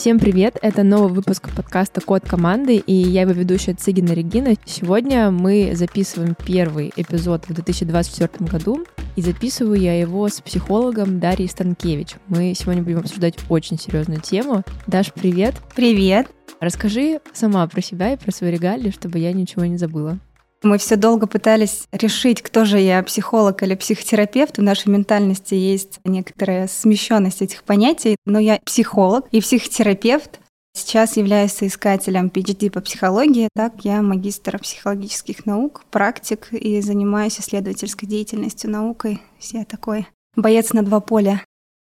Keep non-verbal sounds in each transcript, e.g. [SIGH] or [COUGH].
Всем привет! Это новый выпуск подкаста «Код команды» и я его ведущая Цигина Регина. Сегодня мы записываем первый эпизод в 2024 году и записываю я его с психологом Дарьей Станкевич. Мы сегодня будем обсуждать очень серьезную тему. Даш, привет! Привет! Расскажи сама про себя и про свои регалии, чтобы я ничего не забыла. Мы все долго пытались решить, кто же я, психолог или психотерапевт. В нашей ментальности есть некоторая смещенность этих понятий, но я психолог и психотерапевт. Сейчас являюсь соискателем PhD по психологии, так я магистр психологических наук, практик и занимаюсь исследовательской деятельностью, наукой. Все такой боец на два поля.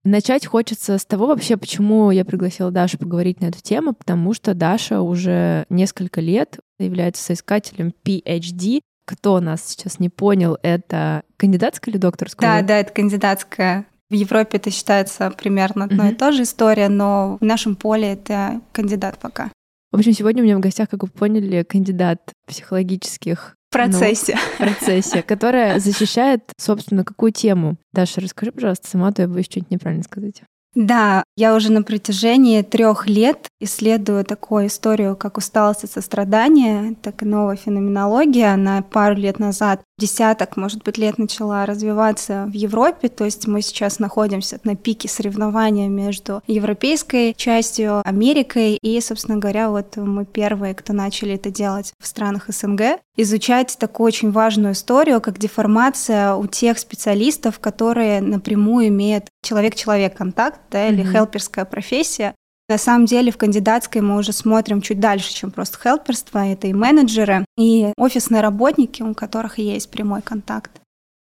Начать хочется с того вообще, почему я пригласила Дашу поговорить на эту тему, потому что Даша уже несколько лет является соискателем PhD. Кто нас сейчас не понял, это кандидатская или докторская? Да, да, это кандидатская. В Европе это считается примерно одно mm-hmm. и то же история, но в нашем поле это кандидат пока. В общем, сегодня у меня в гостях, как вы поняли, кандидат психологических процессе. Ну, процессе, которая защищает, собственно, какую тему. Даша, расскажи, пожалуйста, сама, то я боюсь что-нибудь неправильно сказать. Да, я уже на протяжении трех лет исследую такую историю, как усталость и сострадание. Так и новая феноменология. Она пару лет назад, десяток, может быть, лет начала развиваться в Европе. То есть мы сейчас находимся на пике соревнования между европейской частью, Америкой. И, собственно говоря, вот мы первые, кто начали это делать в странах СНГ. Изучать такую очень важную историю, как деформация у тех специалистов, которые напрямую имеют человек-человек контакт, да, mm-hmm. или хелперская профессия. На самом деле в кандидатской мы уже смотрим чуть дальше, чем просто хелперство. Это и менеджеры, и офисные работники, у которых есть прямой контакт.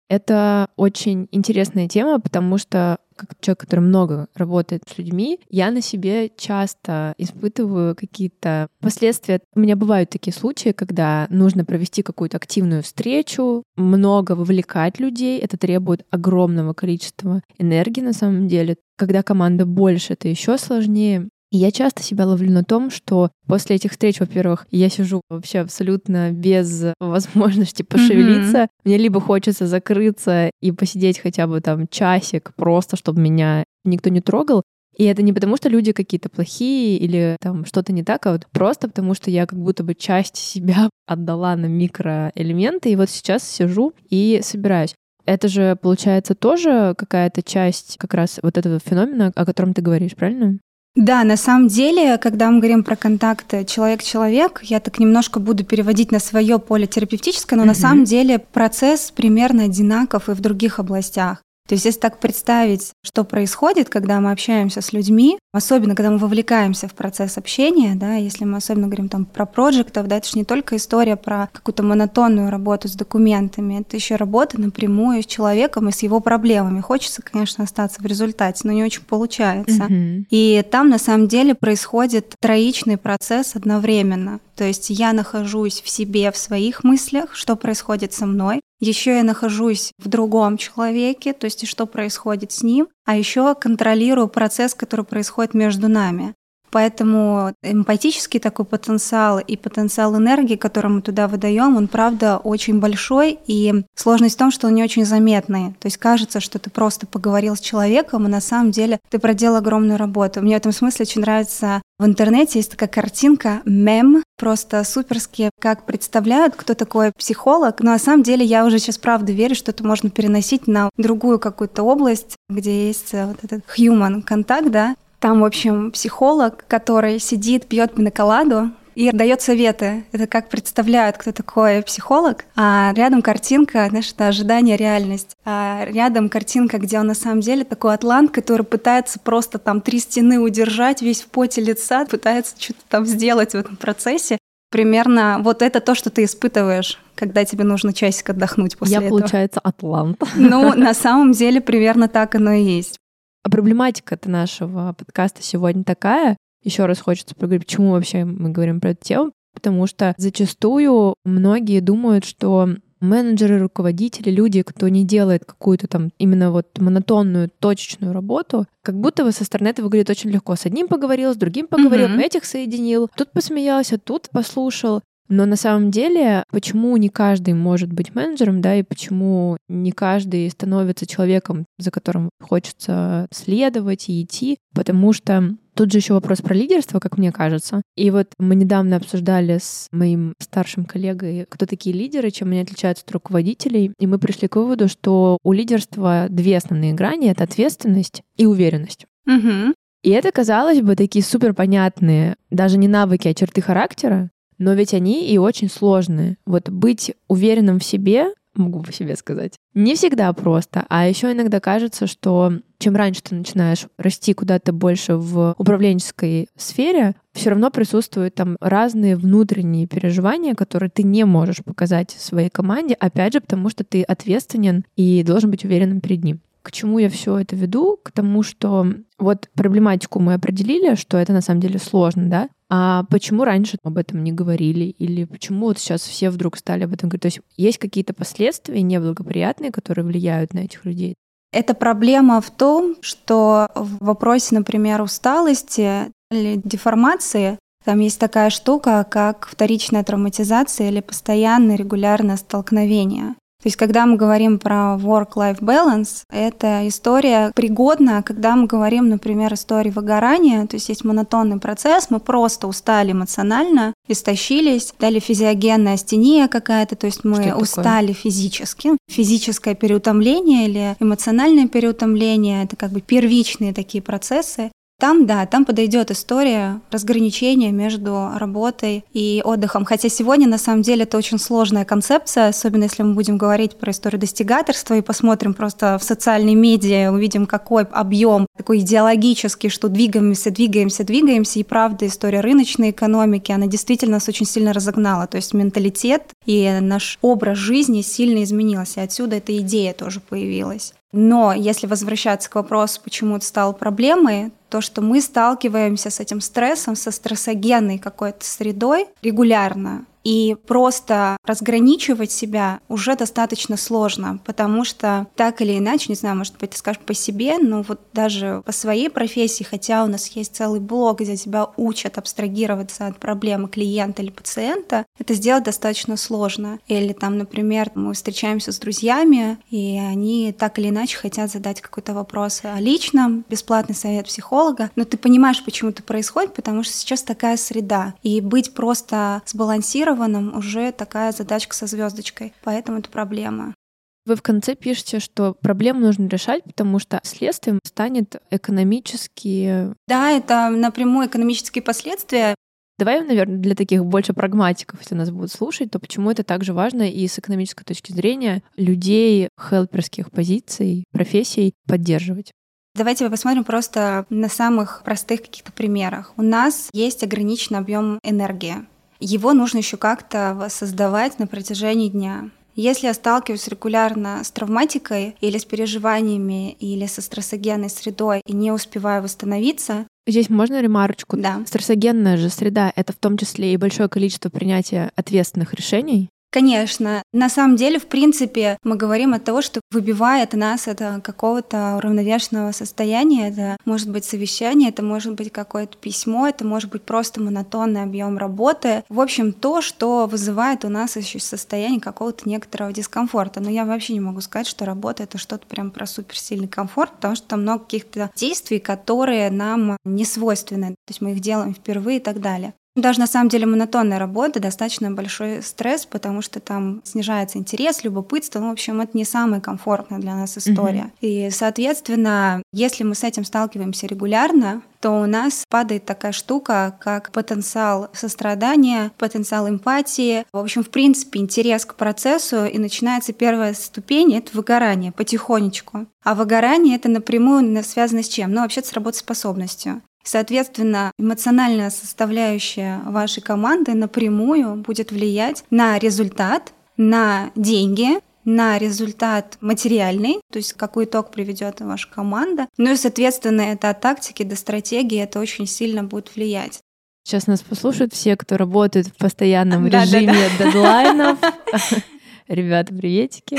Это очень интересная тема, потому что как человек, который много работает с людьми, я на себе часто испытываю какие-то последствия. У меня бывают такие случаи, когда нужно провести какую-то активную встречу, много вовлекать людей. Это требует огромного количества энергии на самом деле. Когда команда больше, это еще сложнее. И я часто себя ловлю на том, что после этих встреч, во-первых, я сижу вообще абсолютно без возможности пошевелиться. Mm-hmm. Мне либо хочется закрыться и посидеть хотя бы там часик, просто чтобы меня никто не трогал. И это не потому, что люди какие-то плохие или там что-то не так, а вот просто потому, что я как будто бы часть себя [LAUGHS] отдала на микроэлементы, и вот сейчас сижу и собираюсь. Это же, получается, тоже какая-то часть как раз вот этого феномена, о котором ты говоришь, правильно? Да, на самом деле, когда мы говорим про контакты человек-человек, я так немножко буду переводить на свое поле терапевтическое, но mm-hmm. на самом деле процесс примерно одинаков и в других областях. То есть если так представить, что происходит, когда мы общаемся с людьми, особенно когда мы вовлекаемся в процесс общения, да, если мы особенно говорим там про проектов, да, это же не только история про какую-то монотонную работу с документами, это еще работа напрямую с человеком и с его проблемами. Хочется, конечно, остаться в результате, но не очень получается. Mm-hmm. И там на самом деле происходит троичный процесс одновременно. То есть я нахожусь в себе, в своих мыслях, что происходит со мной. Еще я нахожусь в другом человеке, то есть что происходит с ним, а еще контролирую процесс, который происходит между нами. Поэтому эмпатический такой потенциал и потенциал энергии, который мы туда выдаем, он правда очень большой. И сложность в том, что он не очень заметный. То есть кажется, что ты просто поговорил с человеком, а на самом деле ты проделал огромную работу. Мне в этом смысле очень нравится в интернете есть такая картинка, мем, просто суперски, как представляют, кто такой психолог. Но на самом деле я уже сейчас правда верю, что это можно переносить на другую какую-то область, где есть вот этот human контакт, да, там, в общем, психолог, который сидит, пьет пиноколаду, и дает советы. Это как представляют, кто такой психолог. А рядом картинка, знаешь, это ожидание, реальность. А рядом картинка, где он на самом деле такой атлант, который пытается просто там три стены удержать, весь в поте лица, пытается что-то там сделать в этом процессе. Примерно вот это то, что ты испытываешь, когда тебе нужно часик отдохнуть после Я, этого. Я, получается, атлант. Ну, [LAUGHS] на самом деле примерно так оно и есть. А проблематика-то нашего подкаста сегодня такая. Еще раз хочется поговорить, почему вообще мы говорим про эту тему. Потому что зачастую многие думают, что менеджеры, руководители, люди, кто не делает какую-то там именно вот монотонную, точечную работу, как будто бы со стороны это выглядит очень легко. С одним поговорил, с другим поговорил, mm-hmm. этих соединил, тут посмеялся, тут послушал. Но на самом деле, почему не каждый может быть менеджером, да, и почему не каждый становится человеком, за которым хочется следовать и идти, потому что Тут же еще вопрос про лидерство, как мне кажется. И вот мы недавно обсуждали с моим старшим коллегой, кто такие лидеры, чем они отличаются от руководителей. И мы пришли к выводу, что у лидерства две основные грани — это ответственность и уверенность. Угу. И это, казалось бы, такие супер понятные, даже не навыки, а черты характера, но ведь они и очень сложные. Вот быть уверенным в себе, могу по себе сказать, не всегда просто. А еще иногда кажется, что чем раньше ты начинаешь расти куда-то больше в управленческой сфере, все равно присутствуют там разные внутренние переживания, которые ты не можешь показать своей команде, опять же, потому что ты ответственен и должен быть уверенным перед ним. К чему я все это веду? К тому, что вот проблематику мы определили, что это на самом деле сложно, да? А почему раньше об этом не говорили? Или почему вот сейчас все вдруг стали об этом говорить? То есть есть какие-то последствия неблагоприятные, которые влияют на этих людей? Это проблема в том, что в вопросе, например, усталости или деформации там есть такая штука, как вторичная травматизация или постоянное регулярное столкновение. То есть, когда мы говорим про work-life balance, это история пригодна, когда мы говорим, например, истории выгорания, то есть есть монотонный процесс, мы просто устали эмоционально, истощились, дали физиогенная астения какая-то, то есть мы устали такое? физически. Физическое переутомление или эмоциональное переутомление — это как бы первичные такие процессы. Там, да, там подойдет история разграничения между работой и отдыхом. Хотя сегодня, на самом деле, это очень сложная концепция, особенно если мы будем говорить про историю достигаторства и посмотрим просто в социальные медиа, увидим, какой объем такой идеологический, что двигаемся, двигаемся, двигаемся. И правда, история рыночной экономики, она действительно нас очень сильно разогнала. То есть менталитет и наш образ жизни сильно изменился. Отсюда эта идея тоже появилась. Но если возвращаться к вопросу, почему это стало проблемой, то, что мы сталкиваемся с этим стрессом, со стрессогенной какой-то средой регулярно, и просто разграничивать себя уже достаточно сложно, потому что так или иначе, не знаю, может быть, ты скажешь по себе, но вот даже по своей профессии, хотя у нас есть целый блог, где тебя учат абстрагироваться от проблемы клиента или пациента, это сделать достаточно сложно. Или там, например, мы встречаемся с друзьями, и они так или иначе хотят задать какой-то вопрос о личном, бесплатный совет психолога, но ты понимаешь, почему это происходит, потому что сейчас такая среда. И быть просто сбалансированным заблокированном уже такая задачка со звездочкой, поэтому это проблема. Вы в конце пишете, что проблему нужно решать, потому что следствием станет экономические... Да, это напрямую экономические последствия. Давай, наверное, для таких больше прагматиков, если нас будут слушать, то почему это также важно и с экономической точки зрения людей хелперских позиций, профессий поддерживать? Давайте посмотрим просто на самых простых каких-то примерах. У нас есть ограниченный объем энергии его нужно еще как-то создавать на протяжении дня. Если я сталкиваюсь регулярно с травматикой или с переживаниями, или со стрессогенной средой и не успеваю восстановиться, Здесь можно ремарочку? Да. Стрессогенная же среда — это в том числе и большое количество принятия ответственных решений. Конечно. На самом деле, в принципе, мы говорим от того, что выбивает нас это какого-то уравновешенного состояния. Это может быть совещание, это может быть какое-то письмо, это может быть просто монотонный объем работы. В общем, то, что вызывает у нас еще состояние какого-то некоторого дискомфорта. Но я вообще не могу сказать, что работа — это что-то прям про суперсильный комфорт, потому что там много каких-то действий, которые нам не свойственны. То есть мы их делаем впервые и так далее. Даже на самом деле монотонная работа достаточно большой стресс, потому что там снижается интерес, любопытство. Ну, в общем, это не самая комфортная для нас история. Mm-hmm. И, соответственно, если мы с этим сталкиваемся регулярно, то у нас падает такая штука, как потенциал сострадания, потенциал эмпатии, в общем, в принципе, интерес к процессу, и начинается первая ступень — это выгорание потихонечку. А выгорание — это напрямую связано с чем? Ну, вообще с работоспособностью. Соответственно, эмоциональная составляющая вашей команды напрямую будет влиять на результат, на деньги, на результат материальный, то есть какой итог приведет ваша команда. Ну и, соответственно, это от тактики до стратегии это очень сильно будет влиять. Сейчас нас послушают все, кто работает в постоянном режиме дедлайнов. [LAUGHS] Ребята, приветики.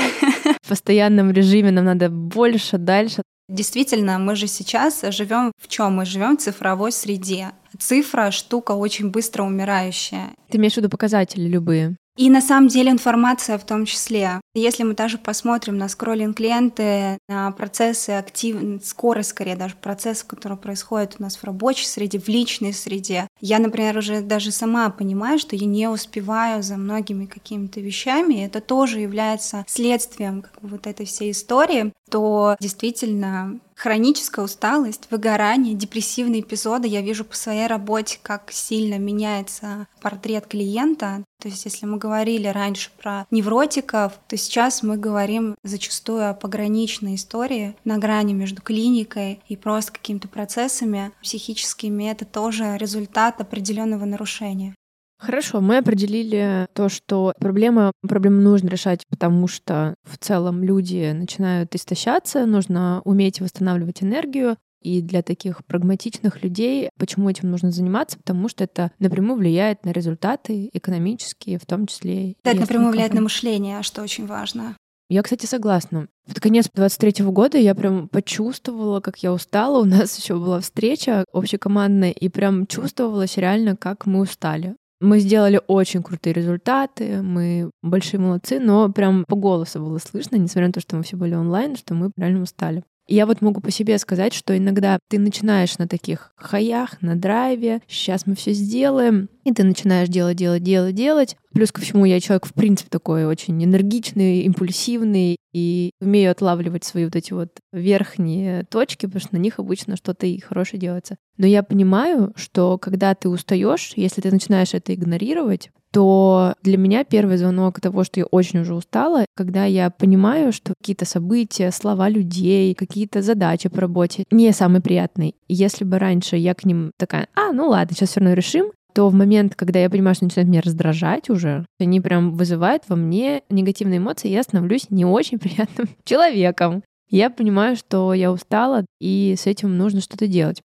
В постоянном режиме нам надо больше, дальше. Действительно, мы же сейчас живем в чем? Мы живем в цифровой среде. Цифра штука очень быстро умирающая. Ты имеешь в виду показатели любые? И на самом деле информация в том числе. Если мы даже посмотрим на скроллинг ленты, на процессы активные, скорость скорее даже процессов, которые происходят у нас в рабочей среде, в личной среде. Я, например, уже даже сама понимаю, что я не успеваю за многими какими-то вещами. Это тоже является следствием как бы, вот этой всей истории то действительно хроническая усталость, выгорание, депрессивные эпизоды. Я вижу по своей работе, как сильно меняется портрет клиента. То есть если мы говорили раньше про невротиков, то сейчас мы говорим зачастую о пограничной истории на грани между клиникой и просто какими-то процессами психическими. Это тоже результат определенного нарушения. Хорошо, мы определили то, что проблема, проблему нужно решать, потому что в целом люди начинают истощаться, нужно уметь восстанавливать энергию, и для таких прагматичных людей, почему этим нужно заниматься? Потому что это напрямую влияет на результаты экономические, в том числе. Да, это напрямую влияет на мышление, что очень важно. Я, кстати, согласна. Под конец 23 года я прям почувствовала, как я устала. У нас [LAUGHS] еще была встреча общекомандная, и прям чувствовалось реально, как мы устали. Мы сделали очень крутые результаты, мы большие молодцы, но прям по голосу было слышно, несмотря на то, что мы все были онлайн, что мы реально устали. Я вот могу по себе сказать, что иногда ты начинаешь на таких хаях, на драйве, сейчас мы все сделаем, и ты начинаешь делать, делать, делать, делать. Плюс ко всему я человек, в принципе, такой очень энергичный, импульсивный, и умею отлавливать свои вот эти вот верхние точки, потому что на них обычно что-то и хорошее делается. Но я понимаю, что когда ты устаешь, если ты начинаешь это игнорировать, то для меня первый звонок того, что я очень уже устала, когда я понимаю, что какие-то события, слова людей, какие-то задачи по работе не самые приятные. Если бы раньше я к ним такая, а, ну ладно, сейчас все равно решим, то в момент, когда я понимаю, что начинает меня раздражать уже, они прям вызывают во мне негативные эмоции, и я становлюсь не очень [LAUGHS] приятным человеком. Я понимаю, что я устала, и с этим нужно что-то делать.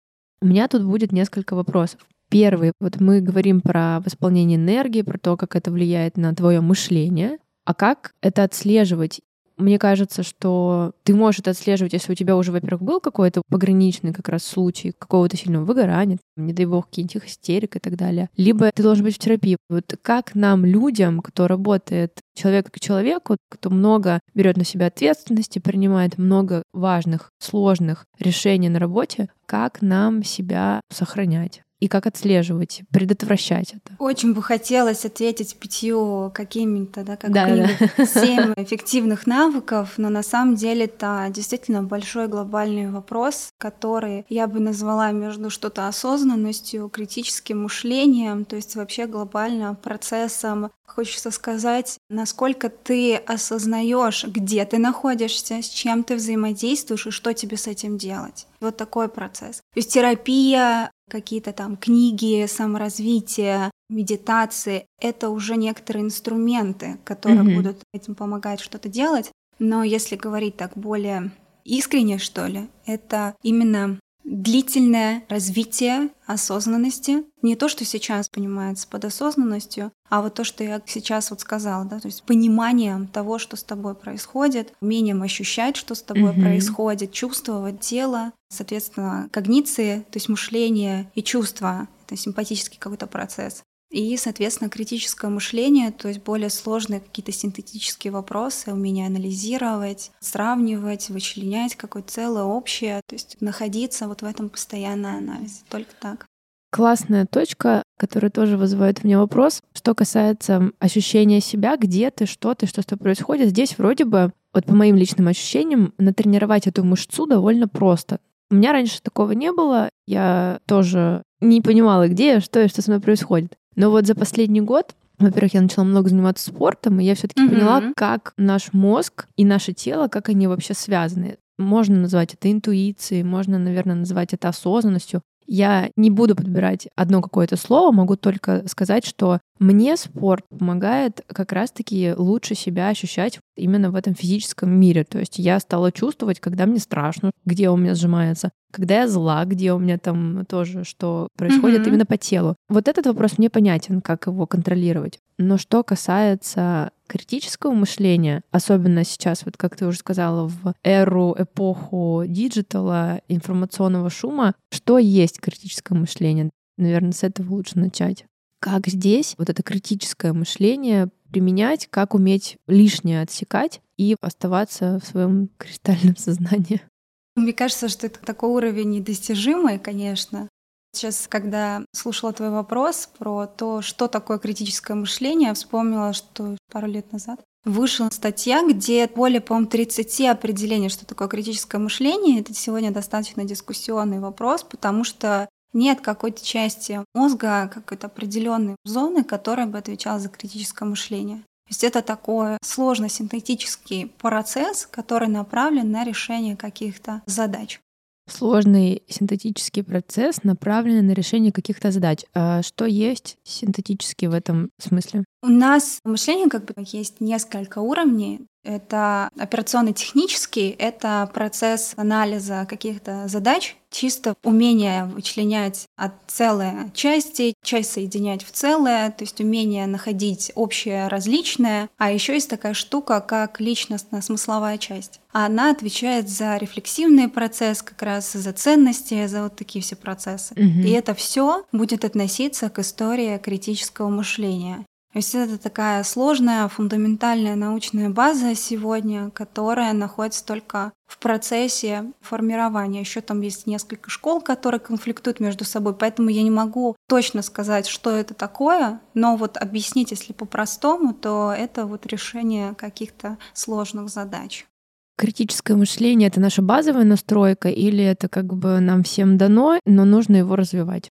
У меня тут будет несколько вопросов. Первый, вот мы говорим про восполнение энергии, про то, как это влияет на твое мышление. А как это отслеживать? Мне кажется, что ты можешь это отслеживать, если у тебя уже, во-первых, был какой-то пограничный как раз случай какого-то сильного выгорания, не дай бог, каких-нибудь истерик и так далее. Либо ты должен быть в терапии. Вот как нам, людям, кто работает человек к человеку, кто много берет на себя ответственности, принимает много важных, сложных решений на работе, как нам себя сохранять? И как отслеживать, предотвращать это? Очень бы хотелось ответить пятью какими-то, да, как да, да. семь [LAUGHS] эффективных навыков, но на самом деле это действительно большой глобальный вопрос, который я бы назвала между что-то осознанностью, критическим мышлением, то есть вообще глобально процессом Хочется сказать, насколько ты осознаешь, где ты находишься, с чем ты взаимодействуешь и что тебе с этим делать. Вот такой процесс. То есть терапия, какие-то там книги, саморазвитие, медитации — это уже некоторые инструменты, которые mm-hmm. будут этим помогать что-то делать. Но если говорить так более искренне, что ли, это именно длительное развитие осознанности. Не то, что сейчас понимается под осознанностью, а вот то, что я сейчас вот сказала, да, то есть пониманием того, что с тобой происходит, умением ощущать, что с тобой mm-hmm. происходит, чувствовать тело, соответственно, когниции, то есть мышление и чувства, это симпатический какой-то процесс. И, соответственно, критическое мышление, то есть более сложные какие-то синтетические вопросы, умение анализировать, сравнивать, вычленять какое-то целое общее, то есть находиться вот в этом постоянном анализе. Только так. Классная точка, которая тоже вызывает у меня вопрос, что касается ощущения себя, где ты, что ты, что с тобой происходит. Здесь вроде бы, вот по моим личным ощущениям, натренировать эту мышцу довольно просто. У меня раньше такого не было. Я тоже не понимала, где я, что и что со мной происходит. Но вот за последний год во-первых, я начала много заниматься спортом, и я все-таки mm-hmm. поняла, как наш мозг и наше тело, как они вообще связаны. Можно назвать это интуицией, можно, наверное, назвать это осознанностью. Я не буду подбирать одно какое-то слово, могу только сказать, что мне спорт помогает как раз-таки лучше себя ощущать именно в этом физическом мире. То есть я стала чувствовать, когда мне страшно, где у меня сжимается, когда я зла, где у меня там тоже что происходит mm-hmm. именно по телу. Вот этот вопрос мне понятен, как его контролировать. Но что касается критического мышления, особенно сейчас, вот как ты уже сказала, в эру, эпоху digital а, информационного шума, что есть критическое мышление? Наверное, с этого лучше начать. Как здесь вот это критическое мышление применять, как уметь лишнее отсекать и оставаться в своем [LAUGHS] кристальном сознании? Мне кажется, что это такой уровень недостижимый, конечно. Сейчас, когда слушала твой вопрос про то, что такое критическое мышление, вспомнила, что пару лет назад вышла статья, где более, по-моему, 30 определений, что такое критическое мышление. Это сегодня достаточно дискуссионный вопрос, потому что нет какой-то части мозга, какой-то определенной зоны, которая бы отвечала за критическое мышление. То есть это такой сложный синтетический процесс, который направлен на решение каких-то задач. Сложный синтетический процесс, направленный на решение каких-то задач. А что есть синтетически в этом смысле? У нас мышление как бы есть несколько уровней. Это операционно-технический, это процесс анализа каких-то задач, чисто умение вычленять от целые части, часть соединять в целое, то есть умение находить общее различное. А еще есть такая штука, как личностно-смысловая часть. Она отвечает за рефлексивный процесс, как раз за ценности, за вот такие все процессы. Угу. И это все будет относиться к истории критического мышления. То есть это такая сложная, фундаментальная научная база сегодня, которая находится только в процессе формирования. Еще там есть несколько школ, которые конфликтуют между собой, поэтому я не могу точно сказать, что это такое, но вот объяснить, если по-простому, то это вот решение каких-то сложных задач. Критическое мышление — это наша базовая настройка или это как бы нам всем дано, но нужно его развивать?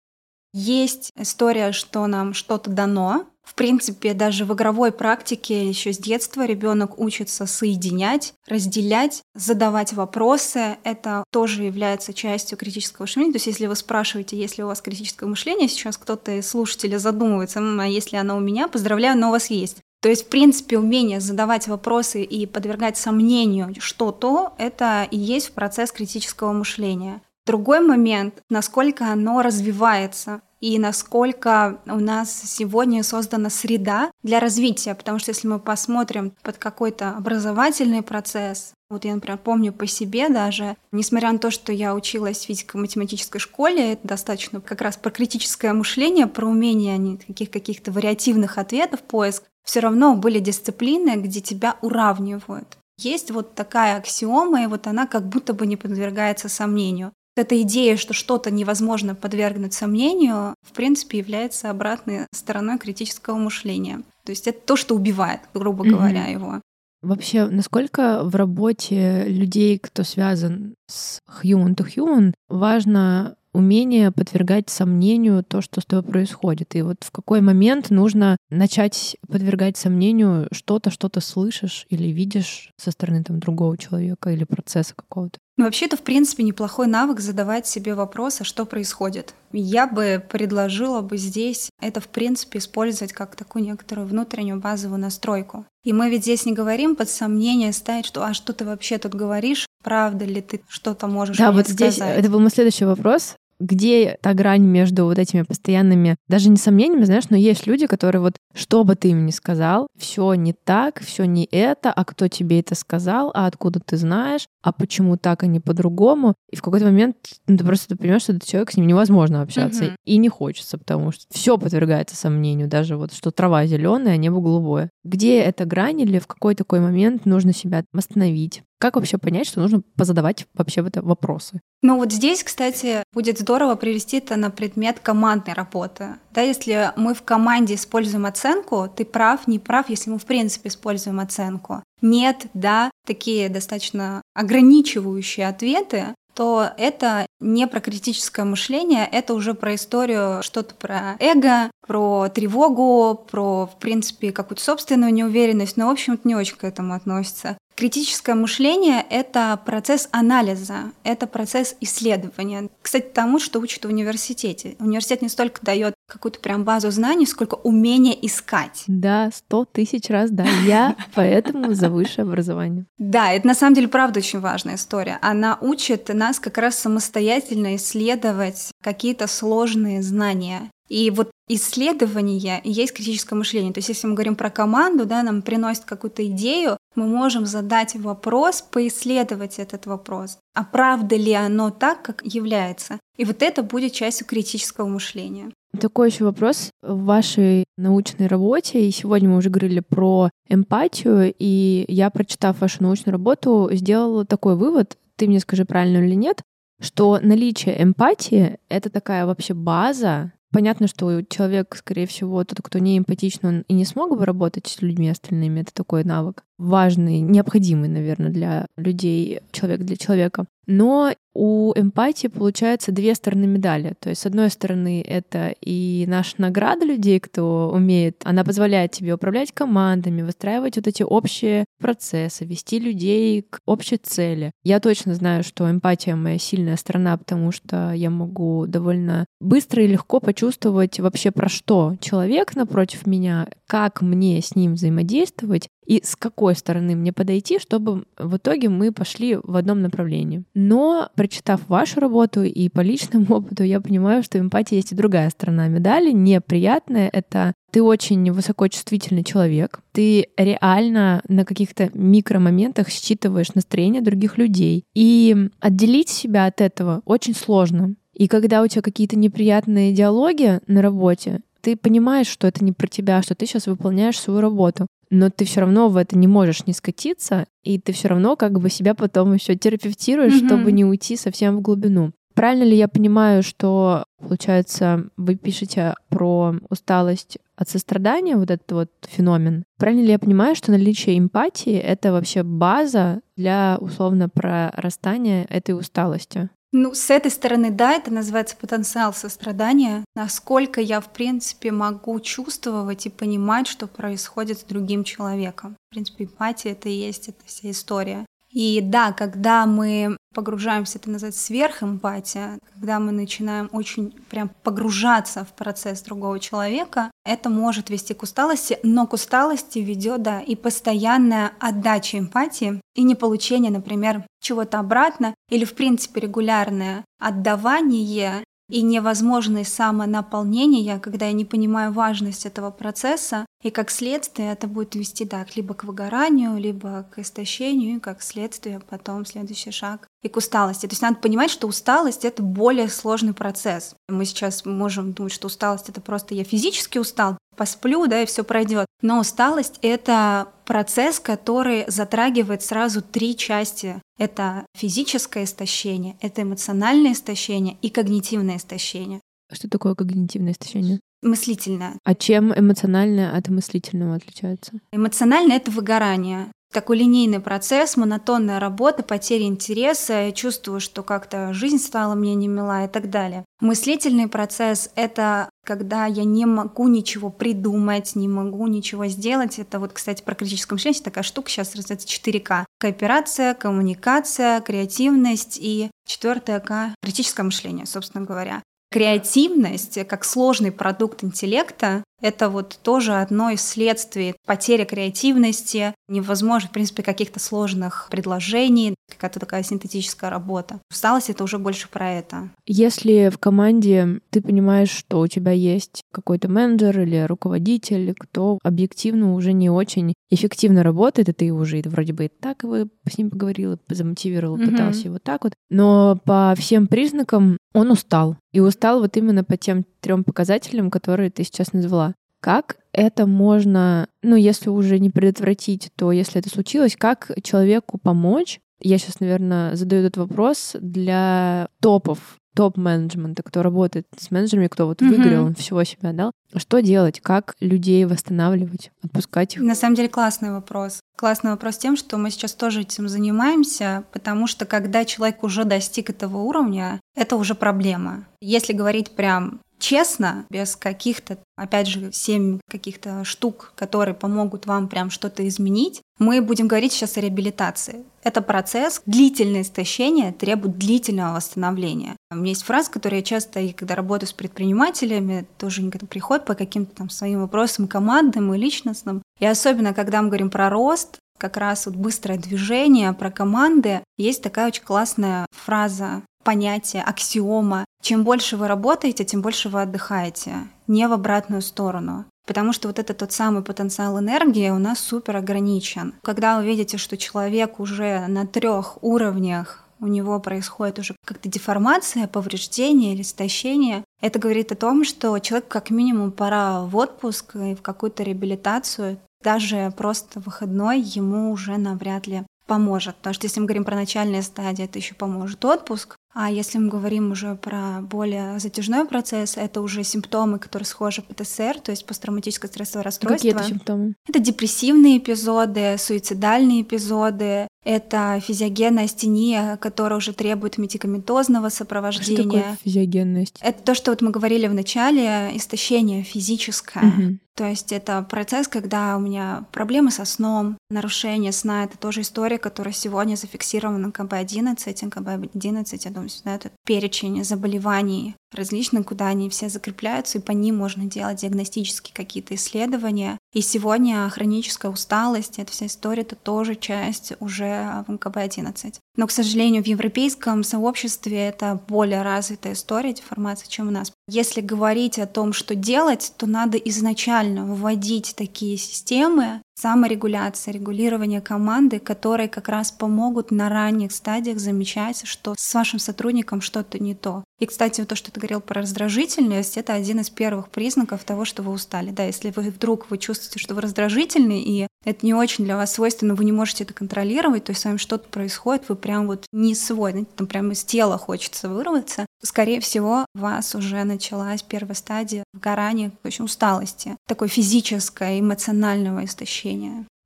Есть история, что нам что-то дано, в принципе, даже в игровой практике еще с детства ребенок учится соединять, разделять, задавать вопросы. Это тоже является частью критического мышления. То есть, если вы спрашиваете, есть ли у вас критическое мышление, сейчас кто-то из слушателей задумывается, а если оно у меня, поздравляю, но у вас есть. То есть, в принципе, умение задавать вопросы и подвергать сомнению что-то, это и есть процесс критического мышления. Другой момент, насколько оно развивается и насколько у нас сегодня создана среда для развития. Потому что если мы посмотрим под какой-то образовательный процесс, вот я, например, помню по себе даже, несмотря на то, что я училась в физико-математической школе, это достаточно как раз про критическое мышление, про умение а каких- каких-то вариативных ответов, поиск, все равно были дисциплины, где тебя уравнивают. Есть вот такая аксиома, и вот она как будто бы не подвергается сомнению эта идея, что что-то невозможно подвергнуть сомнению, в принципе, является обратной стороной критического мышления. То есть это то, что убивает, грубо mm-hmm. говоря, его. Вообще, насколько в работе людей, кто связан с human to human, важно умение подвергать сомнению то, что с тобой происходит. И вот в какой момент нужно начать подвергать сомнению что-то, что ты слышишь или видишь со стороны там, другого человека или процесса какого-то. Ну, вообще это, в принципе, неплохой навык задавать себе вопросы, что происходит. Я бы предложила бы здесь это, в принципе, использовать как такую некоторую внутреннюю базовую настройку. И мы ведь здесь не говорим под сомнение ставить, что «а что ты вообще тут говоришь? Правда ли ты что-то можешь Да, вот сказать? здесь это был мой следующий вопрос где та грань между вот этими постоянными, даже не сомнениями, знаешь, но есть люди, которые вот, что бы ты им ни сказал, все не так, все не это, а кто тебе это сказал, а откуда ты знаешь, а почему так, а не по-другому. И в какой-то момент ну, ты просто понимаешь, что этот человек с ним невозможно общаться. Mm-hmm. И не хочется, потому что все подвергается сомнению, даже вот что трава зеленая, а небо голубое. Где эта грань или в какой такой момент нужно себя остановить, как вообще понять, что нужно позадавать вообще в это вопросы? Ну вот здесь, кстати, будет здорово привести это на предмет командной работы. Да, если мы в команде используем оценку, ты прав, не прав, если мы в принципе используем оценку. Нет, да, такие достаточно ограничивающие ответы, то это не про критическое мышление, это уже про историю, что-то про эго, про тревогу, про, в принципе, какую-то собственную неуверенность, но, в общем-то, не очень к этому относится. Критическое мышление — это процесс анализа, это процесс исследования. Кстати, тому, что учат в университете. Университет не столько дает какую-то прям базу знаний, сколько умение искать. Да, сто тысяч раз, да. Я [LAUGHS] поэтому за высшее образование. Да, это на самом деле правда очень важная история. Она учит нас как раз самостоятельно исследовать какие-то сложные знания. И вот исследование и есть критическое мышление. То есть если мы говорим про команду, да, нам приносят какую-то идею, мы можем задать вопрос, поисследовать этот вопрос. А правда ли оно так, как является? И вот это будет частью критического мышления. Такой еще вопрос в вашей научной работе, и сегодня мы уже говорили про эмпатию, и я, прочитав вашу научную работу, сделала такой вывод, ты мне скажи, правильно или нет, что наличие эмпатии — это такая вообще база Понятно, что человек, скорее всего, тот, кто не эмпатичен, он и не смог бы работать с людьми остальными. Это такой навык важный, необходимый, наверное, для людей, человек для человека. Но у эмпатии получается две стороны медали. То есть, с одной стороны, это и наша награда людей, кто умеет, она позволяет тебе управлять командами, выстраивать вот эти общие процессы, вести людей к общей цели. Я точно знаю, что эмпатия моя сильная сторона, потому что я могу довольно быстро и легко почувствовать вообще про что человек напротив меня, как мне с ним взаимодействовать, и с какой стороны мне подойти, чтобы в итоге мы пошли в одном направлении. Но, прочитав вашу работу и по личному [LAUGHS] опыту, я понимаю, что эмпатия есть и другая сторона медали, неприятная. Это ты очень высокочувствительный человек, ты реально на каких-то микромоментах считываешь настроение других людей. И отделить себя от этого очень сложно. И когда у тебя какие-то неприятные диалоги на работе, ты понимаешь, что это не про тебя, что ты сейчас выполняешь свою работу но ты все равно в это не можешь не скатиться, и ты все равно как бы себя потом еще терапевтируешь, mm-hmm. чтобы не уйти совсем в глубину. Правильно ли я понимаю, что, получается, вы пишете про усталость от сострадания, вот этот вот феномен? Правильно ли я понимаю, что наличие эмпатии — это вообще база для, условно, прорастания этой усталости? Ну, с этой стороны, да, это называется потенциал сострадания. Насколько я, в принципе, могу чувствовать и понимать, что происходит с другим человеком. В принципе, эмпатия — это и есть эта вся история. И да, когда мы погружаемся, это называется сверхэмпатия, когда мы начинаем очень прям погружаться в процесс другого человека, это может вести к усталости, но к усталости ведет, да, и постоянная отдача эмпатии, и не получение, например, чего-то обратно, или, в принципе, регулярное отдавание и невозможность самонаполнения, когда я не понимаю важность этого процесса, и как следствие это будет вести да, либо к выгоранию, либо к истощению, и как следствие потом следующий шаг и к усталости. То есть надо понимать, что усталость — это более сложный процесс. Мы сейчас можем думать, что усталость — это просто я физически устал, посплю, да, и все пройдет. Но усталость — это процесс, который затрагивает сразу три части. Это физическое истощение, это эмоциональное истощение и когнитивное истощение. Что такое когнитивное истощение? Мыслительное. А чем эмоциональное от мыслительного отличается? Эмоциональное — это выгорание такой линейный процесс, монотонная работа, потеря интереса, я чувствую, что как-то жизнь стала мне не мила и так далее. Мыслительный процесс — это когда я не могу ничего придумать, не могу ничего сделать. Это вот, кстати, про критическое мышление такая штука сейчас называется 4К. Кооперация, коммуникация, креативность и четвертое К — критическое мышление, собственно говоря. Креативность, как сложный продукт интеллекта, это вот тоже одно из следствий потери креативности, невозможно, в принципе, каких-то сложных предложений, какая-то такая синтетическая работа. Усталость — это уже больше про это. Если в команде ты понимаешь, что у тебя есть какой-то менеджер или руководитель, кто объективно уже не очень эффективно работает, и ты уже вроде бы и так его с ним поговорила, замотивировала, mm-hmm. пытался его так вот, но по всем признакам он устал. И устал вот именно по тем трем показателям, которые ты сейчас назвала. Как это можно, ну, если уже не предотвратить, то если это случилось, как человеку помочь? Я сейчас, наверное, задаю этот вопрос для топов, топ-менеджмента, кто работает с менеджерами, кто вот выиграл, он всего себя дал. Что делать? Как людей восстанавливать? Отпускать их? На самом деле классный вопрос. Классный вопрос тем, что мы сейчас тоже этим занимаемся, потому что когда человек уже достиг этого уровня, это уже проблема. Если говорить прям честно, без каких-то опять же, семь каких-то штук, которые помогут вам прям что-то изменить, мы будем говорить сейчас о реабилитации. Это процесс, длительное истощение требует длительного восстановления. У меня есть фраза, которую я часто, когда работаю с предпринимателями, тоже никогда приход по каким-то там своим вопросам командным и личностным. И особенно, когда мы говорим про рост, как раз вот быстрое движение, про команды, есть такая очень классная фраза, понятие, аксиома. Чем больше вы работаете, тем больше вы отдыхаете. Не в обратную сторону. Потому что вот этот тот самый потенциал энергии у нас супер ограничен. Когда вы видите, что человек уже на трех уровнях у него происходит уже как-то деформация, повреждение или истощение, это говорит о том, что человек как минимум пора в отпуск и в какую-то реабилитацию. Даже просто выходной ему уже навряд ли поможет. Потому что если мы говорим про начальные стадии, это еще поможет отпуск. А если мы говорим уже про более затяжной процесс, это уже симптомы, которые схожи ПТСР, то есть посттравматическое стрессовое расстройство. Какие это симптомы? Это депрессивные эпизоды, суицидальные эпизоды, это физиогенная астения, которая уже требует медикаментозного сопровождения. Что такое физиогенная Это то, что вот мы говорили в начале, истощение физическое. Угу. То есть это процесс, когда у меня проблемы со сном, нарушение сна. Это тоже история, которая сегодня зафиксирована КБ-11, КБ-11, я думаю, да, этот перечень заболеваний различных, куда они все закрепляются, и по ним можно делать диагностические какие-то исследования. И сегодня хроническая усталость, эта вся история, это тоже часть уже в МКБ-11. Но, к сожалению, в европейском сообществе это более развитая история деформации, чем у нас. Если говорить о том, что делать, то надо изначально вводить такие системы, саморегуляция, регулирование команды, которые как раз помогут на ранних стадиях замечать, что с вашим сотрудником что-то не то. И, кстати, то, что ты говорил про раздражительность, это один из первых признаков того, что вы устали. Да, если вы вдруг вы чувствуете, что вы раздражительны, и это не очень для вас свойственно, вы не можете это контролировать, то есть с вами что-то происходит, вы прям вот не свой, знаете, там прямо из тела хочется вырваться, скорее всего, у вас уже началась первая стадия выгорания, в общем, усталости, такой физическое, эмоционального истощения.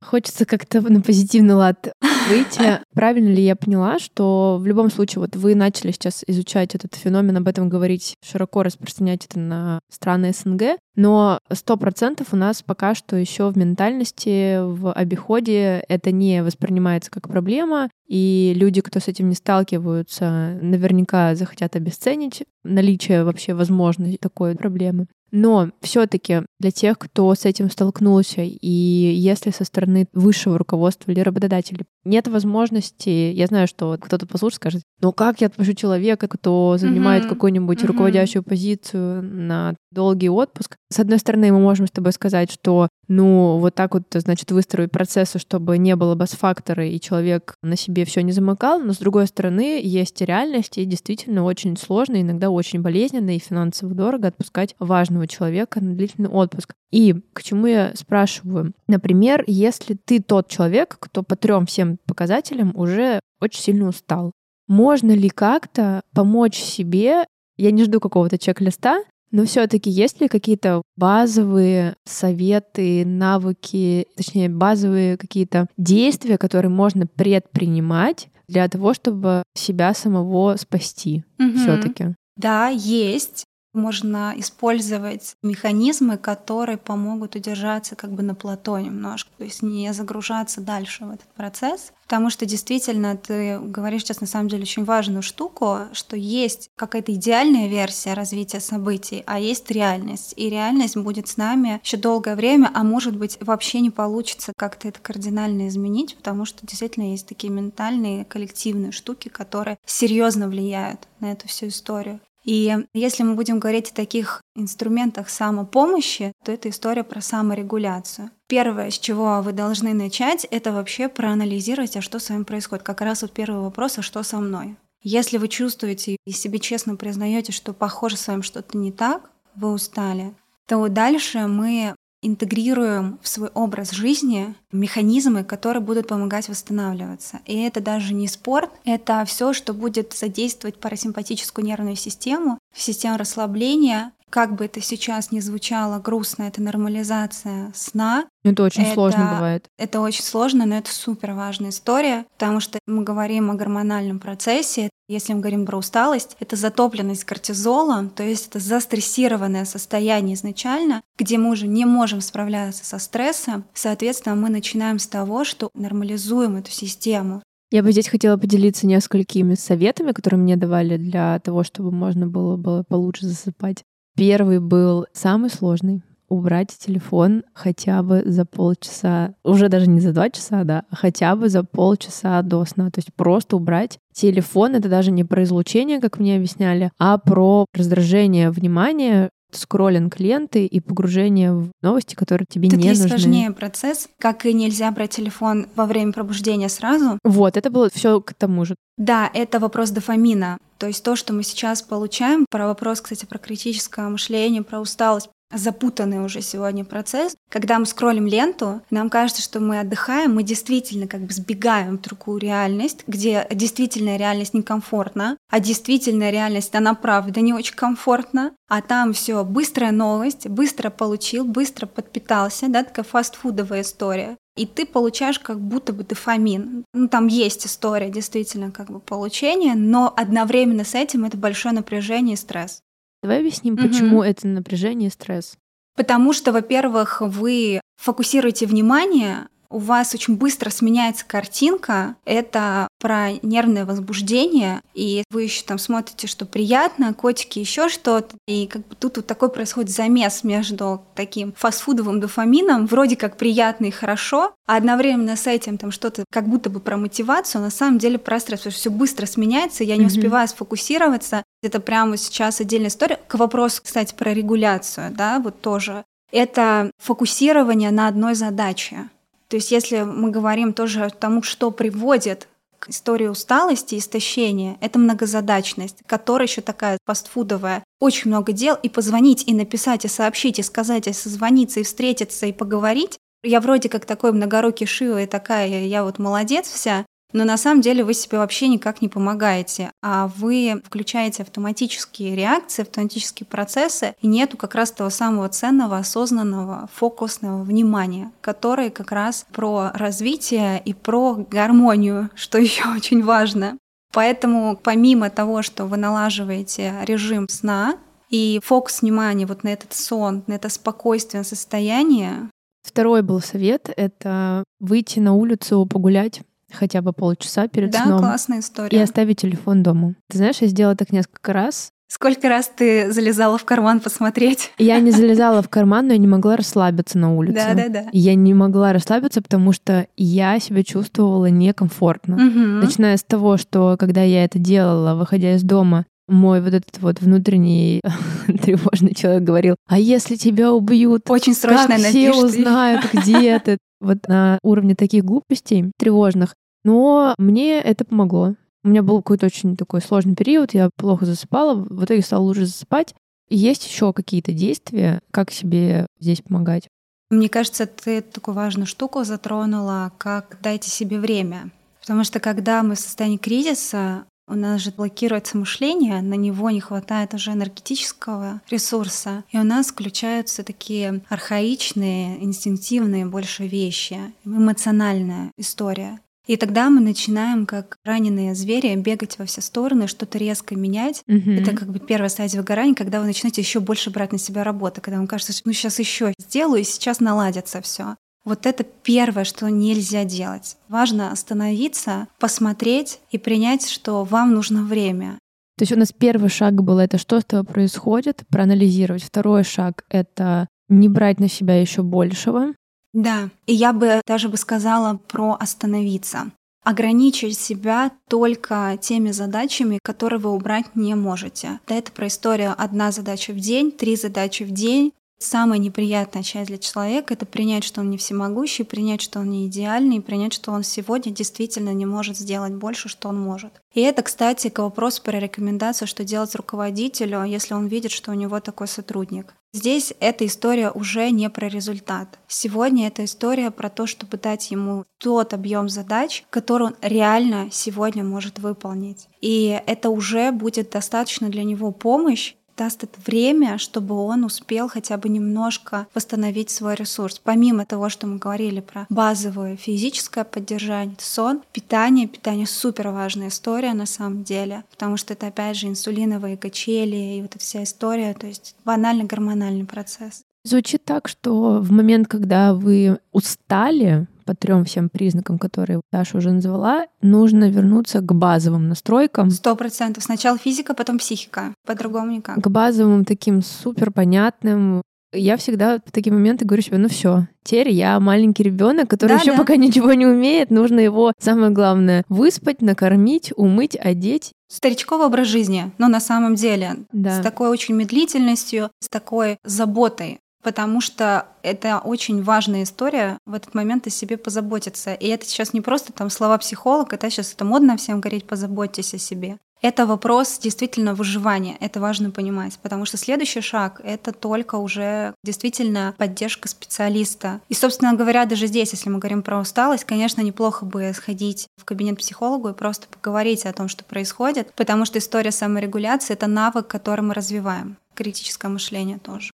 Хочется как-то на позитивный лад выйти. [LAUGHS] Правильно ли я поняла, что в любом случае вот вы начали сейчас изучать этот феномен, об этом говорить, широко распространять это на страны СНГ, но сто процентов у нас пока что еще в ментальности, в обиходе это не воспринимается как проблема, и люди, кто с этим не сталкиваются, наверняка захотят обесценить наличие вообще возможной такой проблемы. Но все-таки для тех, кто с этим столкнулся, и если со стороны высшего руководства или работодателя нет возможности, я знаю, что кто-то послушает, скажет, ну как я отпущу человека, кто занимает mm-hmm. какую-нибудь mm-hmm. руководящую позицию на долгий отпуск. С одной стороны, мы можем с тобой сказать, что ну вот так вот, значит, выстроить процессы, чтобы не было бас-фактора, и человек на себе все не замыкал, но с другой стороны, есть реальность, и действительно очень сложно, иногда очень болезненно и финансово дорого отпускать важного человека на длительный отпуск. И к чему я спрашиваю? Например, если ты тот человек, кто по трем всем показателям уже очень сильно устал, можно ли как-то помочь себе я не жду какого-то чек-листа, но все-таки есть ли какие-то базовые советы, навыки, точнее, базовые какие-то действия, которые можно предпринимать для того, чтобы себя самого спасти угу. все-таки? Да, есть можно использовать механизмы, которые помогут удержаться как бы на плато немножко, то есть не загружаться дальше в этот процесс. Потому что действительно ты говоришь сейчас на самом деле очень важную штуку, что есть какая-то идеальная версия развития событий, а есть реальность. И реальность будет с нами еще долгое время, а может быть вообще не получится как-то это кардинально изменить, потому что действительно есть такие ментальные коллективные штуки, которые серьезно влияют на эту всю историю. И если мы будем говорить о таких инструментах самопомощи, то это история про саморегуляцию. Первое, с чего вы должны начать, это вообще проанализировать, а что с вами происходит. Как раз вот первый вопрос, а что со мной? Если вы чувствуете и себе честно признаете, что похоже с вами что-то не так, вы устали, то дальше мы интегрируем в свой образ жизни механизмы, которые будут помогать восстанавливаться. И это даже не спорт, это все, что будет задействовать парасимпатическую нервную систему, систему расслабления, как бы это сейчас ни звучало грустно, это нормализация сна. Это очень это, сложно бывает. Это очень сложно, но это супер важная история, потому что мы говорим о гормональном процессе. Если мы говорим про усталость, это затопленность кортизола, то есть это застрессированное состояние изначально, где мы уже не можем справляться со стрессом. Соответственно, мы начинаем с того, что нормализуем эту систему. Я бы здесь хотела поделиться несколькими советами, которые мне давали для того, чтобы можно было бы получше засыпать. Первый был самый сложный убрать телефон хотя бы за полчаса, уже даже не за два часа, да, а хотя бы за полчаса до сна. То есть просто убрать телефон. Это даже не про излучение, как мне объясняли, а про раздражение внимания, скроллинг ленты и погружение в новости, которые тебе Тут не есть нужны. сложнее процесс, как и нельзя брать телефон во время пробуждения сразу. Вот, это было все к тому же. Да, это вопрос дофамина. То есть то, что мы сейчас получаем, про вопрос, кстати, про критическое мышление, про усталость, запутанный уже сегодня процесс. Когда мы скроллим ленту, нам кажется, что мы отдыхаем, мы действительно как бы сбегаем в другую реальность, где действительная реальность некомфортна, а действительная реальность, она правда не очень комфортна, а там все быстрая новость, быстро получил, быстро подпитался, да, такая фастфудовая история. И ты получаешь как будто бы дофамин. Ну, там есть история действительно как бы получения, но одновременно с этим это большое напряжение и стресс. Давай объясним, почему mm это напряжение и стресс. Потому что, во-первых, вы фокусируете внимание у вас очень быстро сменяется картинка. Это про нервное возбуждение, и вы еще там смотрите, что приятно, котики, еще что-то. И как бы тут вот такой происходит замес между таким фастфудовым дофамином, вроде как приятно и хорошо, а одновременно с этим там что-то как будто бы про мотивацию, а на самом деле про стресс, потому что все быстро сменяется, я не mm-hmm. успеваю сфокусироваться. Это прямо сейчас отдельная история. К вопросу, кстати, про регуляцию, да, вот тоже. Это фокусирование на одной задаче. То есть если мы говорим тоже о тому, что приводит к истории усталости и истощения, это многозадачность, которая еще такая фастфудовая. Очень много дел, и позвонить, и написать, и сообщить, и сказать, и созвониться, и встретиться, и поговорить. Я вроде как такой многорукий Шива и такая, я вот молодец вся, но на самом деле вы себе вообще никак не помогаете, а вы включаете автоматические реакции, автоматические процессы, и нету как раз того самого ценного, осознанного, фокусного внимания, который как раз про развитие и про гармонию, что [LAUGHS] еще очень важно. Поэтому помимо того, что вы налаживаете режим сна и фокус внимания вот на этот сон, на это спокойствие, состояние, Второй был совет — это выйти на улицу погулять хотя бы полчаса перед да, сном. Да, классная история. И оставить телефон дома. Ты знаешь, я сделала так несколько раз. Сколько раз ты залезала в карман посмотреть? Я не [LAUGHS] залезала в карман, но я не могла расслабиться на улице. Да, да, да. Я не могла расслабиться, потому что я себя чувствовала некомфортно. Угу. Начиная с того, что когда я это делала, выходя из дома, мой вот этот вот внутренний [LAUGHS] тревожный человек говорил, а если тебя убьют, очень срочно как все узнают, где [LAUGHS] ты? Вот на уровне таких глупостей тревожных но мне это помогло. У меня был какой-то очень такой сложный период, я плохо засыпала, в итоге стала лучше засыпать. Есть еще какие-то действия, как себе здесь помогать? Мне кажется, ты такую важную штуку затронула, как дайте себе время. Потому что когда мы в состоянии кризиса, у нас же блокируется мышление, на него не хватает уже энергетического ресурса, и у нас включаются такие архаичные, инстинктивные больше вещи, эмоциональная история. И тогда мы начинаем, как раненые звери, бегать во все стороны, что-то резко менять. Угу. Это как бы первая стадия выгорания, когда вы начинаете еще больше брать на себя работу, когда вам кажется, что ну сейчас еще сделаю, и сейчас наладится все. Вот это первое, что нельзя делать. Важно остановиться, посмотреть и принять, что вам нужно время. То есть у нас первый шаг был это что с тобой происходит, проанализировать. Второй шаг это не брать на себя еще большего. Да, и я бы даже бы сказала про остановиться. Ограничить себя только теми задачами, которые вы убрать не можете. Да, это про историю одна задача в день, три задачи в день, Самая неприятная часть для человека — это принять, что он не всемогущий, принять, что он не идеальный, и принять, что он сегодня действительно не может сделать больше, что он может. И это, кстати, к вопросу про рекомендацию, что делать руководителю, если он видит, что у него такой сотрудник. Здесь эта история уже не про результат. Сегодня эта история про то, чтобы дать ему тот объем задач, который он реально сегодня может выполнить. И это уже будет достаточно для него помощь, даст это время, чтобы он успел хотя бы немножко восстановить свой ресурс. Помимо того, что мы говорили про базовое физическое поддержание, сон, питание. Питание супер важная история на самом деле, потому что это опять же инсулиновые качели и вот эта вся история, то есть банальный гормональный процесс. Звучит так, что в момент, когда вы устали, по трем всем признакам, которые Даша уже назвала, нужно вернуться к базовым настройкам. Сто процентов. Сначала физика, потом психика. По-другому никак. К базовым таким супер понятным. Я всегда в такие моменты говорю себе, ну все, теперь я маленький ребенок, который да, еще да. пока ничего не умеет. Нужно его, самое главное, выспать, накормить, умыть, одеть. Старичковый образ жизни, но на самом деле да. с такой очень медлительностью, с такой заботой потому что это очень важная история в этот момент о себе позаботиться. И это сейчас не просто там слова психолога, это сейчас это модно всем говорить «позаботьтесь о себе». Это вопрос действительно выживания, это важно понимать, потому что следующий шаг — это только уже действительно поддержка специалиста. И, собственно говоря, даже здесь, если мы говорим про усталость, конечно, неплохо бы сходить в кабинет психологу и просто поговорить о том, что происходит, потому что история саморегуляции — это навык, который мы развиваем. Критическое мышление тоже.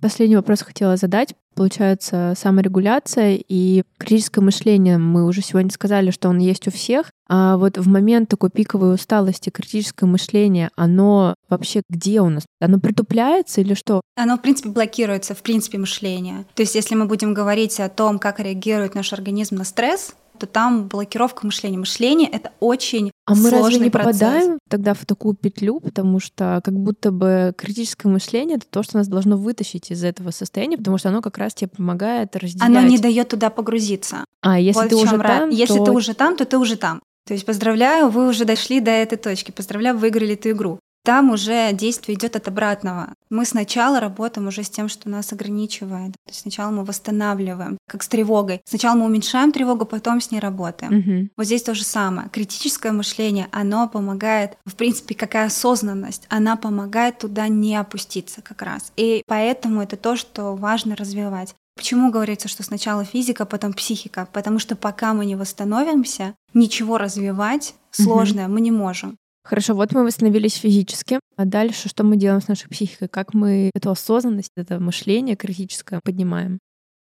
Последний вопрос хотела задать. Получается, саморегуляция и критическое мышление. Мы уже сегодня сказали, что он есть у всех. А вот в момент такой пиковой усталости критическое мышление, оно вообще где у нас? Оно притупляется или что? Оно, в принципе, блокируется, в принципе, мышление. То есть, если мы будем говорить о том, как реагирует наш организм на стресс, то там блокировка мышления. Мышление — это очень а мы разве не процесс. попадаем тогда в такую петлю, потому что как будто бы критическое мышление — это то, что нас должно вытащить из этого состояния, потому что оно как раз тебе помогает разделять. Оно не дает туда погрузиться. А если вот ты уже там, Если то... ты уже там, то ты уже там. То есть поздравляю, вы уже дошли до этой точки. Поздравляю, выиграли эту игру там уже действие идет от обратного. Мы сначала работаем уже с тем, что нас ограничивает. То есть сначала мы восстанавливаем, как с тревогой. Сначала мы уменьшаем тревогу, потом с ней работаем. Угу. Вот здесь то же самое. Критическое мышление, оно помогает, в принципе, какая осознанность, она помогает туда не опуститься как раз. И поэтому это то, что важно развивать. Почему говорится, что сначала физика, потом психика? Потому что пока мы не восстановимся, ничего развивать сложное угу. мы не можем. Хорошо, вот мы восстановились физически, а дальше что мы делаем с нашей психикой? Как мы эту осознанность, это мышление критическое поднимаем?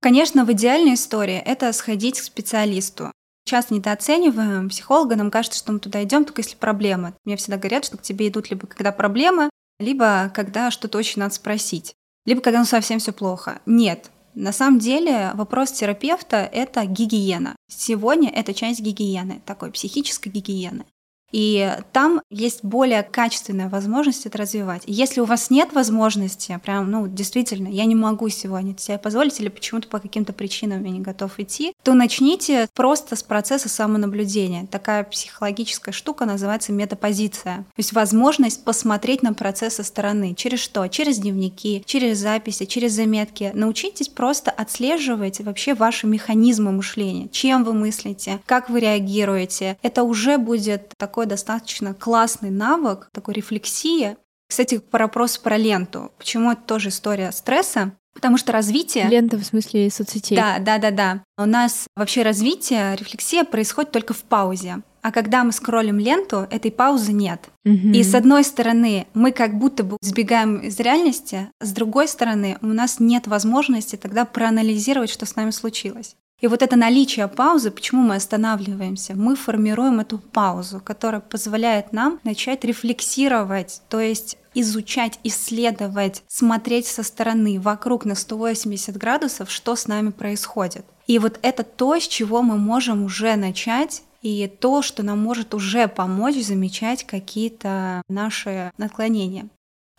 Конечно, в идеальной истории это сходить к специалисту. Часто недооцениваем психолога, нам кажется, что мы туда идем только если проблемы. Мне всегда говорят, что к тебе идут либо когда проблемы, либо когда что-то очень надо спросить, либо когда ну совсем все плохо. Нет, на самом деле вопрос терапевта — это гигиена. Сегодня это часть гигиены, такой психической гигиены. И там есть более качественная возможность это развивать. Если у вас нет возможности, прям, ну, действительно, я не могу сегодня себе позволить или почему-то по каким-то причинам я не готов идти, то начните просто с процесса самонаблюдения. Такая психологическая штука называется метапозиция. То есть возможность посмотреть на процесс со стороны. Через что? Через дневники, через записи, через заметки. Научитесь просто отслеживать вообще ваши механизмы мышления. Чем вы мыслите, как вы реагируете. Это уже будет такой такой достаточно классный навык, такой рефлексия. Кстати, про вопрос про ленту. Почему это тоже история стресса? Потому что развитие... Лента в смысле соцсетей. Да, да, да, да. У нас вообще развитие, рефлексия происходит только в паузе. А когда мы скроллим ленту, этой паузы нет. Угу. И с одной стороны, мы как будто бы сбегаем из реальности, с другой стороны, у нас нет возможности тогда проанализировать, что с нами случилось. И вот это наличие паузы, почему мы останавливаемся? Мы формируем эту паузу, которая позволяет нам начать рефлексировать, то есть изучать, исследовать, смотреть со стороны, вокруг на 180 градусов, что с нами происходит. И вот это то, с чего мы можем уже начать и то, что нам может уже помочь замечать какие-то наши наклонения.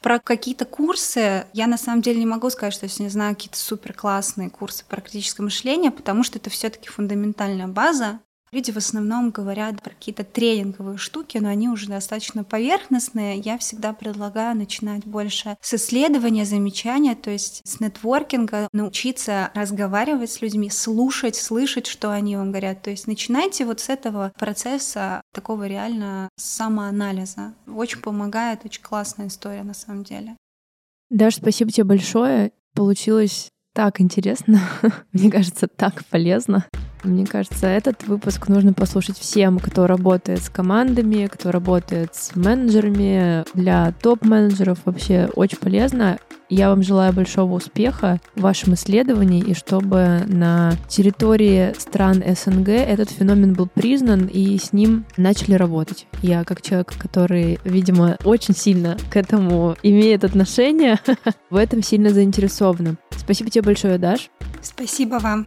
Про какие-то курсы я на самом деле не могу сказать, что я не знаю какие-то супер классные курсы практического мышления, потому что это все-таки фундаментальная база. Люди в основном говорят про какие-то тренинговые штуки, но они уже достаточно поверхностные. Я всегда предлагаю начинать больше с исследования, замечания, то есть с нетворкинга, научиться разговаривать с людьми, слушать, слышать, что они вам говорят. То есть начинайте вот с этого процесса такого реально самоанализа. Очень помогает, очень классная история на самом деле. Даш, спасибо тебе большое. Получилось так интересно, [LAUGHS] мне кажется, так полезно. Мне кажется, этот выпуск нужно послушать всем, кто работает с командами, кто работает с менеджерами, для топ-менеджеров вообще очень полезно. Я вам желаю большого успеха в вашем исследовании и чтобы на территории стран СНГ этот феномен был признан и с ним начали работать. Я как человек, который, видимо, очень сильно к этому имеет отношение, [LAUGHS] в этом сильно заинтересована. Спасибо тебе большое, Даш. Спасибо вам.